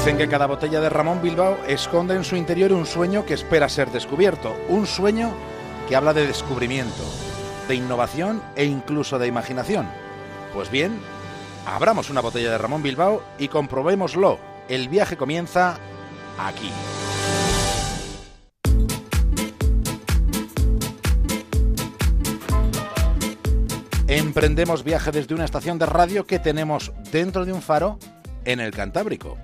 Dicen que cada botella de Ramón Bilbao esconde en su interior un sueño que espera ser descubierto, un sueño que habla de descubrimiento, de innovación e incluso de imaginación. Pues bien, abramos una botella de Ramón Bilbao y comprobémoslo. El viaje comienza aquí. Emprendemos viaje desde una estación de radio que tenemos dentro de un faro en el Cantábrico.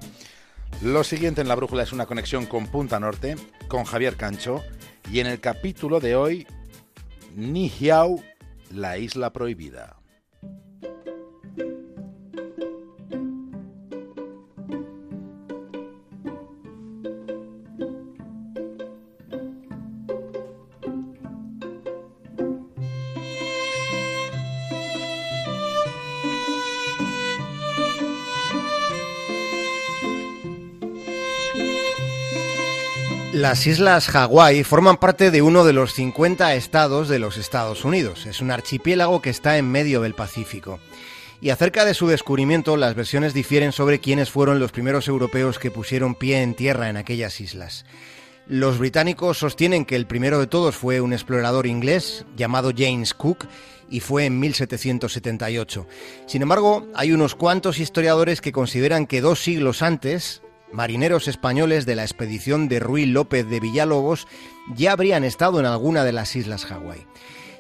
Lo siguiente en la brújula es una conexión con Punta Norte, con Javier Cancho, y en el capítulo de hoy, Nihiau, la isla prohibida. Las islas Hawái forman parte de uno de los 50 estados de los Estados Unidos. Es un archipiélago que está en medio del Pacífico. Y acerca de su descubrimiento, las versiones difieren sobre quiénes fueron los primeros europeos que pusieron pie en tierra en aquellas islas. Los británicos sostienen que el primero de todos fue un explorador inglés llamado James Cook y fue en 1778. Sin embargo, hay unos cuantos historiadores que consideran que dos siglos antes, marineros españoles de la expedición de Ruy López de Villalobos ya habrían estado en alguna de las islas Hawái.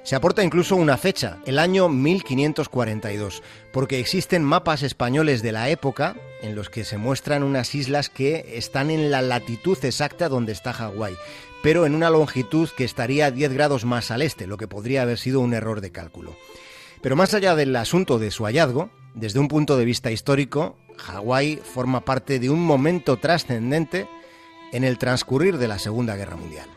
Se aporta incluso una fecha, el año 1542, porque existen mapas españoles de la época en los que se muestran unas islas que están en la latitud exacta donde está Hawái, pero en una longitud que estaría 10 grados más al este, lo que podría haber sido un error de cálculo. Pero más allá del asunto de su hallazgo, desde un punto de vista histórico, Hawái forma parte de un momento trascendente en el transcurrir de la Segunda Guerra Mundial.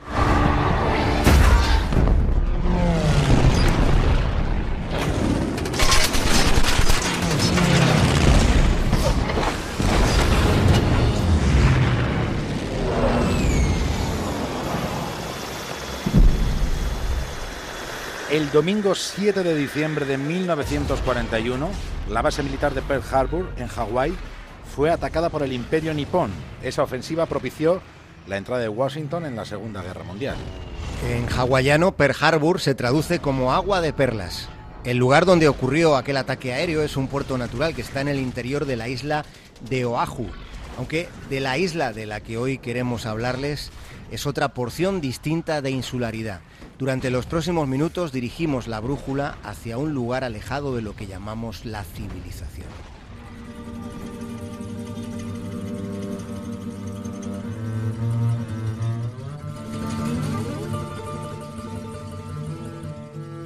El domingo 7 de diciembre de 1941, la base militar de Pearl Harbor, en Hawái, fue atacada por el Imperio Nipón. Esa ofensiva propició la entrada de Washington en la Segunda Guerra Mundial. En hawaiano, Pearl Harbor se traduce como agua de perlas. El lugar donde ocurrió aquel ataque aéreo es un puerto natural que está en el interior de la isla de Oahu, aunque de la isla de la que hoy queremos hablarles es otra porción distinta de insularidad. Durante los próximos minutos dirigimos la brújula hacia un lugar alejado de lo que llamamos la civilización.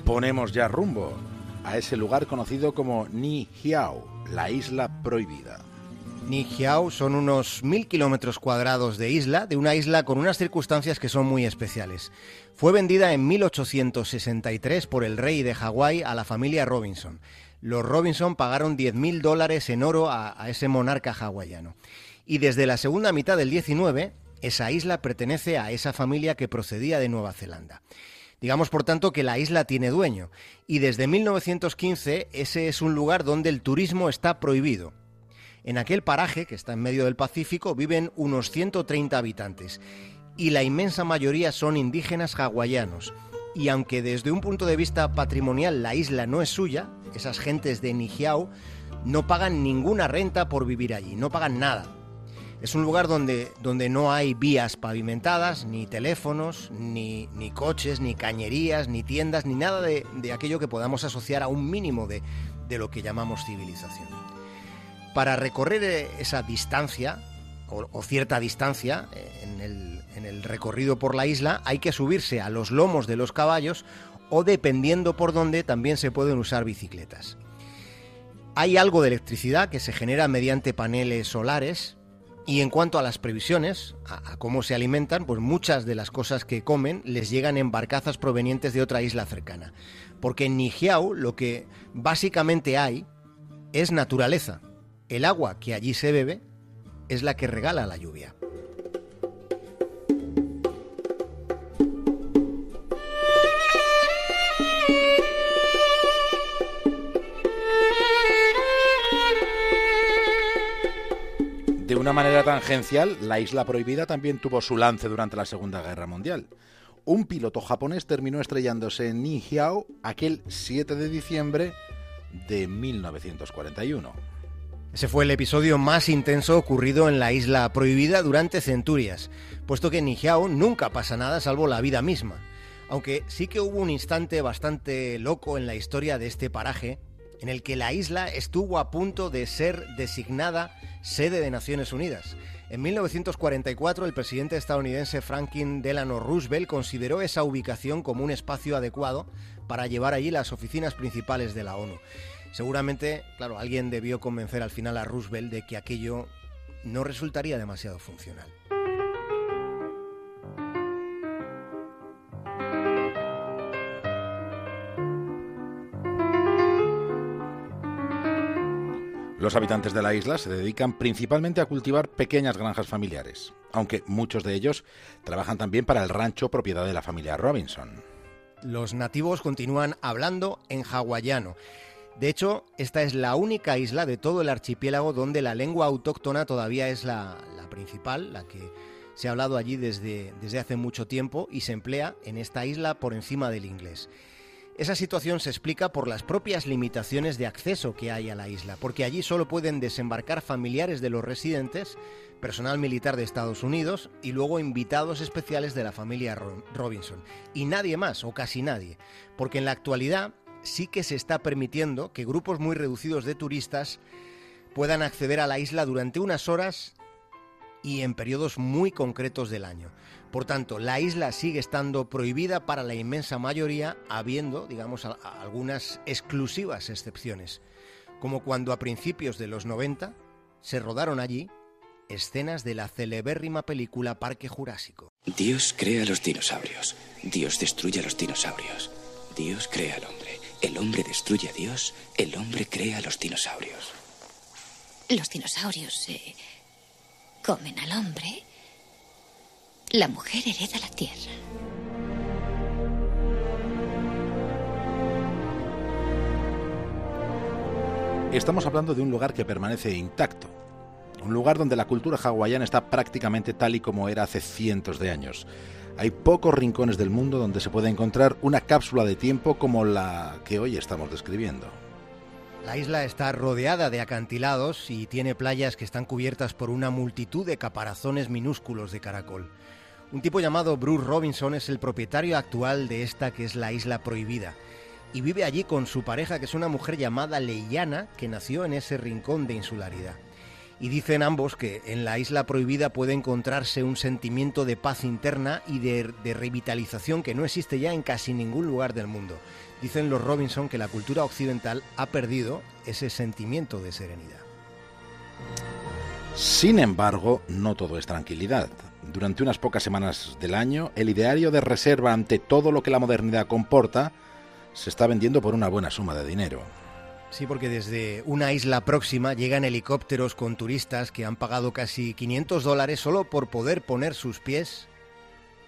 Ponemos ya rumbo a ese lugar conocido como Ni Hiao, la isla prohibida. Nijiao son unos mil kilómetros cuadrados de isla, de una isla con unas circunstancias que son muy especiales. Fue vendida en 1863 por el rey de Hawái a la familia Robinson. Los Robinson pagaron 10.000 dólares en oro a, a ese monarca hawaiano. Y desde la segunda mitad del 19, esa isla pertenece a esa familia que procedía de Nueva Zelanda. Digamos, por tanto, que la isla tiene dueño. Y desde 1915 ese es un lugar donde el turismo está prohibido. En aquel paraje, que está en medio del Pacífico, viven unos 130 habitantes y la inmensa mayoría son indígenas hawaianos. Y aunque desde un punto de vista patrimonial la isla no es suya, esas gentes de Nijiao no pagan ninguna renta por vivir allí, no pagan nada. Es un lugar donde, donde no hay vías pavimentadas, ni teléfonos, ni, ni coches, ni cañerías, ni tiendas, ni nada de, de aquello que podamos asociar a un mínimo de, de lo que llamamos civilización. Para recorrer eh, esa distancia, o, cierta distancia, eh, en el, recorrido por la isla, hay que subirse a los lomos de los caballos o dependiendo por dónde también se pueden usar bicicletas. Hay algo de electricidad que se genera mediante paneles solares y en cuanto a las previsiones, a, a, cómo se alimentan, pues muchas de las cosas que comen les llegan en barcazas provenientes de otra isla cercana. Porque en Nijiao lo que básicamente hay es naturaleza. El agua que allí se bebe es la que regala la lluvia. De una manera tangencial, la isla prohibida también tuvo su lance durante la Segunda Guerra Mundial. Un piloto japonés terminó estrellándose en Nijiao aquel 7 de diciembre de 1941. Ese fue el episodio más intenso ocurrido en la isla prohibida durante centurias, puesto que en Nijiao nunca pasa nada salvo la vida misma. Aunque sí que hubo un instante bastante loco en la historia de este paraje, en el que la isla estuvo a punto de ser designada sede de Naciones Unidas. En 1944, el presidente estadounidense Franklin Delano Roosevelt consideró esa ubicación como un espacio adecuado para llevar allí las oficinas principales de la ONU. Seguramente, claro, alguien debió convencer al final a Roosevelt de que aquello no resultaría demasiado funcional. Los habitantes de la isla se dedican principalmente a cultivar pequeñas granjas familiares, aunque muchos de ellos trabajan también para el rancho propiedad de la familia Robinson. Los nativos continúan hablando en hawaiano. De hecho, esta es la única isla de todo el archipiélago donde la lengua autóctona todavía es la, principal, la que se ha hablado allí desde, desde hace mucho tiempo y se emplea en esta isla por encima del inglés. Esa situación se explica por las propias limitaciones de acceso que hay a la isla, porque allí solo pueden desembarcar familiares de los residentes, personal militar de Estados Unidos y luego invitados especiales de la familia Robinson. Y nadie más, o casi nadie, porque en la actualidad sí que se está permitiendo que grupos muy reducidos de turistas puedan acceder a la isla durante unas horas y en periodos muy concretos del año. Por tanto, la isla sigue estando prohibida para la inmensa mayoría, habiendo, digamos, algunas exclusivas excepciones, como cuando a principios de los 90 se rodaron allí escenas de la celebérrima película Parque Jurásico. Dios crea los dinosaurios, Dios destruye a los dinosaurios, Dios crea al hombre, el hombre destruye a Dios, el hombre crea a los dinosaurios. Los dinosaurios se comen al hombre la mujer hereda la tierra. Estamos hablando de un lugar que permanece intacto, un lugar donde la cultura hawaiana está prácticamente tal y como era hace cientos de años. Hay pocos rincones del mundo donde se puede encontrar una cápsula de tiempo como la que hoy estamos describiendo. La isla está rodeada de acantilados y tiene playas que están cubiertas por una multitud de caparazones minúsculos de caracol. Un tipo llamado Bruce Robinson es el propietario actual de esta que es la isla prohibida y vive allí con su pareja que es una mujer llamada Leyana que nació en ese rincón de insularidad. Y dicen ambos que en la isla prohibida puede encontrarse un sentimiento de paz interna y de, de revitalización que no existe ya en casi ningún lugar del mundo. Dicen los Robinson que la cultura occidental ha perdido ese sentimiento de serenidad. Sin embargo, no todo es tranquilidad durante unas pocas semanas del año, el ideario de reserva ante todo lo que la modernidad comporta se está vendiendo por una buena suma de dinero. Sí, porque desde una isla próxima llegan helicópteros con turistas que han pagado casi 500 dólares solo por poder poner sus pies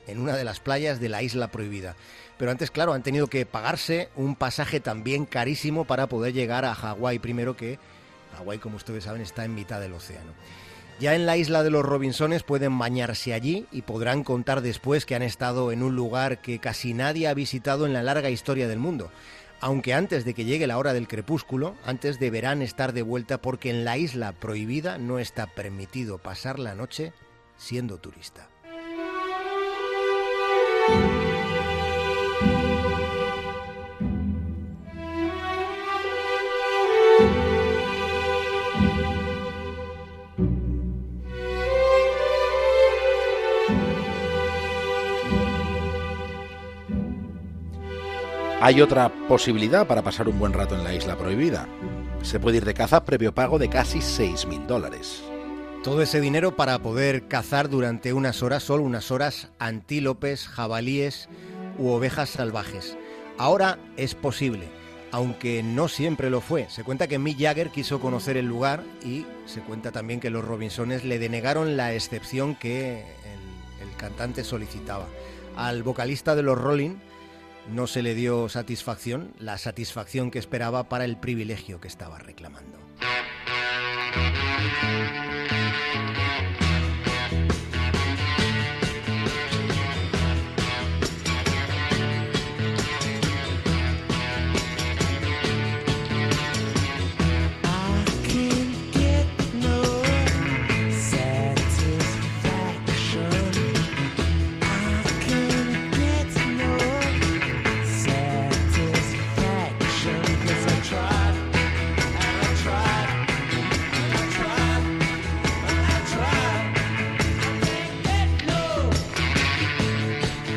en una de las playas de la isla prohibida. Pero antes, claro, han tenido que pagarse un pasaje también carísimo para poder llegar a Hawái, primero que Hawái, como ustedes saben, está en mitad del océano. Ya en la isla de los Robinsones pueden bañarse allí y podrán contar después que han estado en un lugar que casi nadie ha visitado en la larga historia del mundo. Aunque antes de que llegue la hora del crepúsculo, antes deberán estar de vuelta porque en la isla prohibida no está permitido pasar la noche siendo turista. Hay otra posibilidad para pasar un buen rato en la isla prohibida. Se puede ir de caza previo pago de casi 6.000 dólares. Todo ese dinero para poder cazar durante unas horas, solo unas horas, antílopes, jabalíes u ovejas salvajes. Ahora es posible, aunque no siempre lo fue. Se cuenta que Mick Jagger quiso conocer el lugar y se cuenta también que los Robinsones le denegaron la excepción que el, el cantante solicitaba. Al vocalista de los Rolling no se le dio satisfacción, la satisfacción que esperaba para el privilegio que estaba reclamando.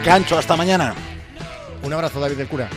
Cancho, hasta mañana. Un abrazo, David del Cura.